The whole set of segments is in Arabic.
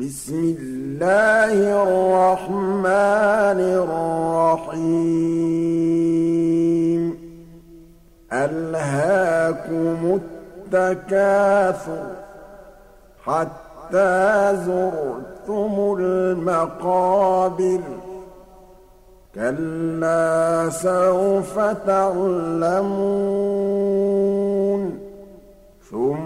بسم الله الرحمن الرحيم. ألهاكم التكاثر حتى زرتم المقابر. كلا سوف تعلمون. ثم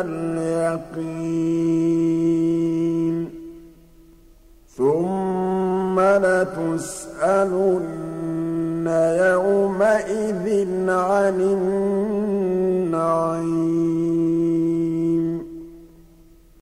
اليقين. ثم لتسألن يومئذ عن النعيم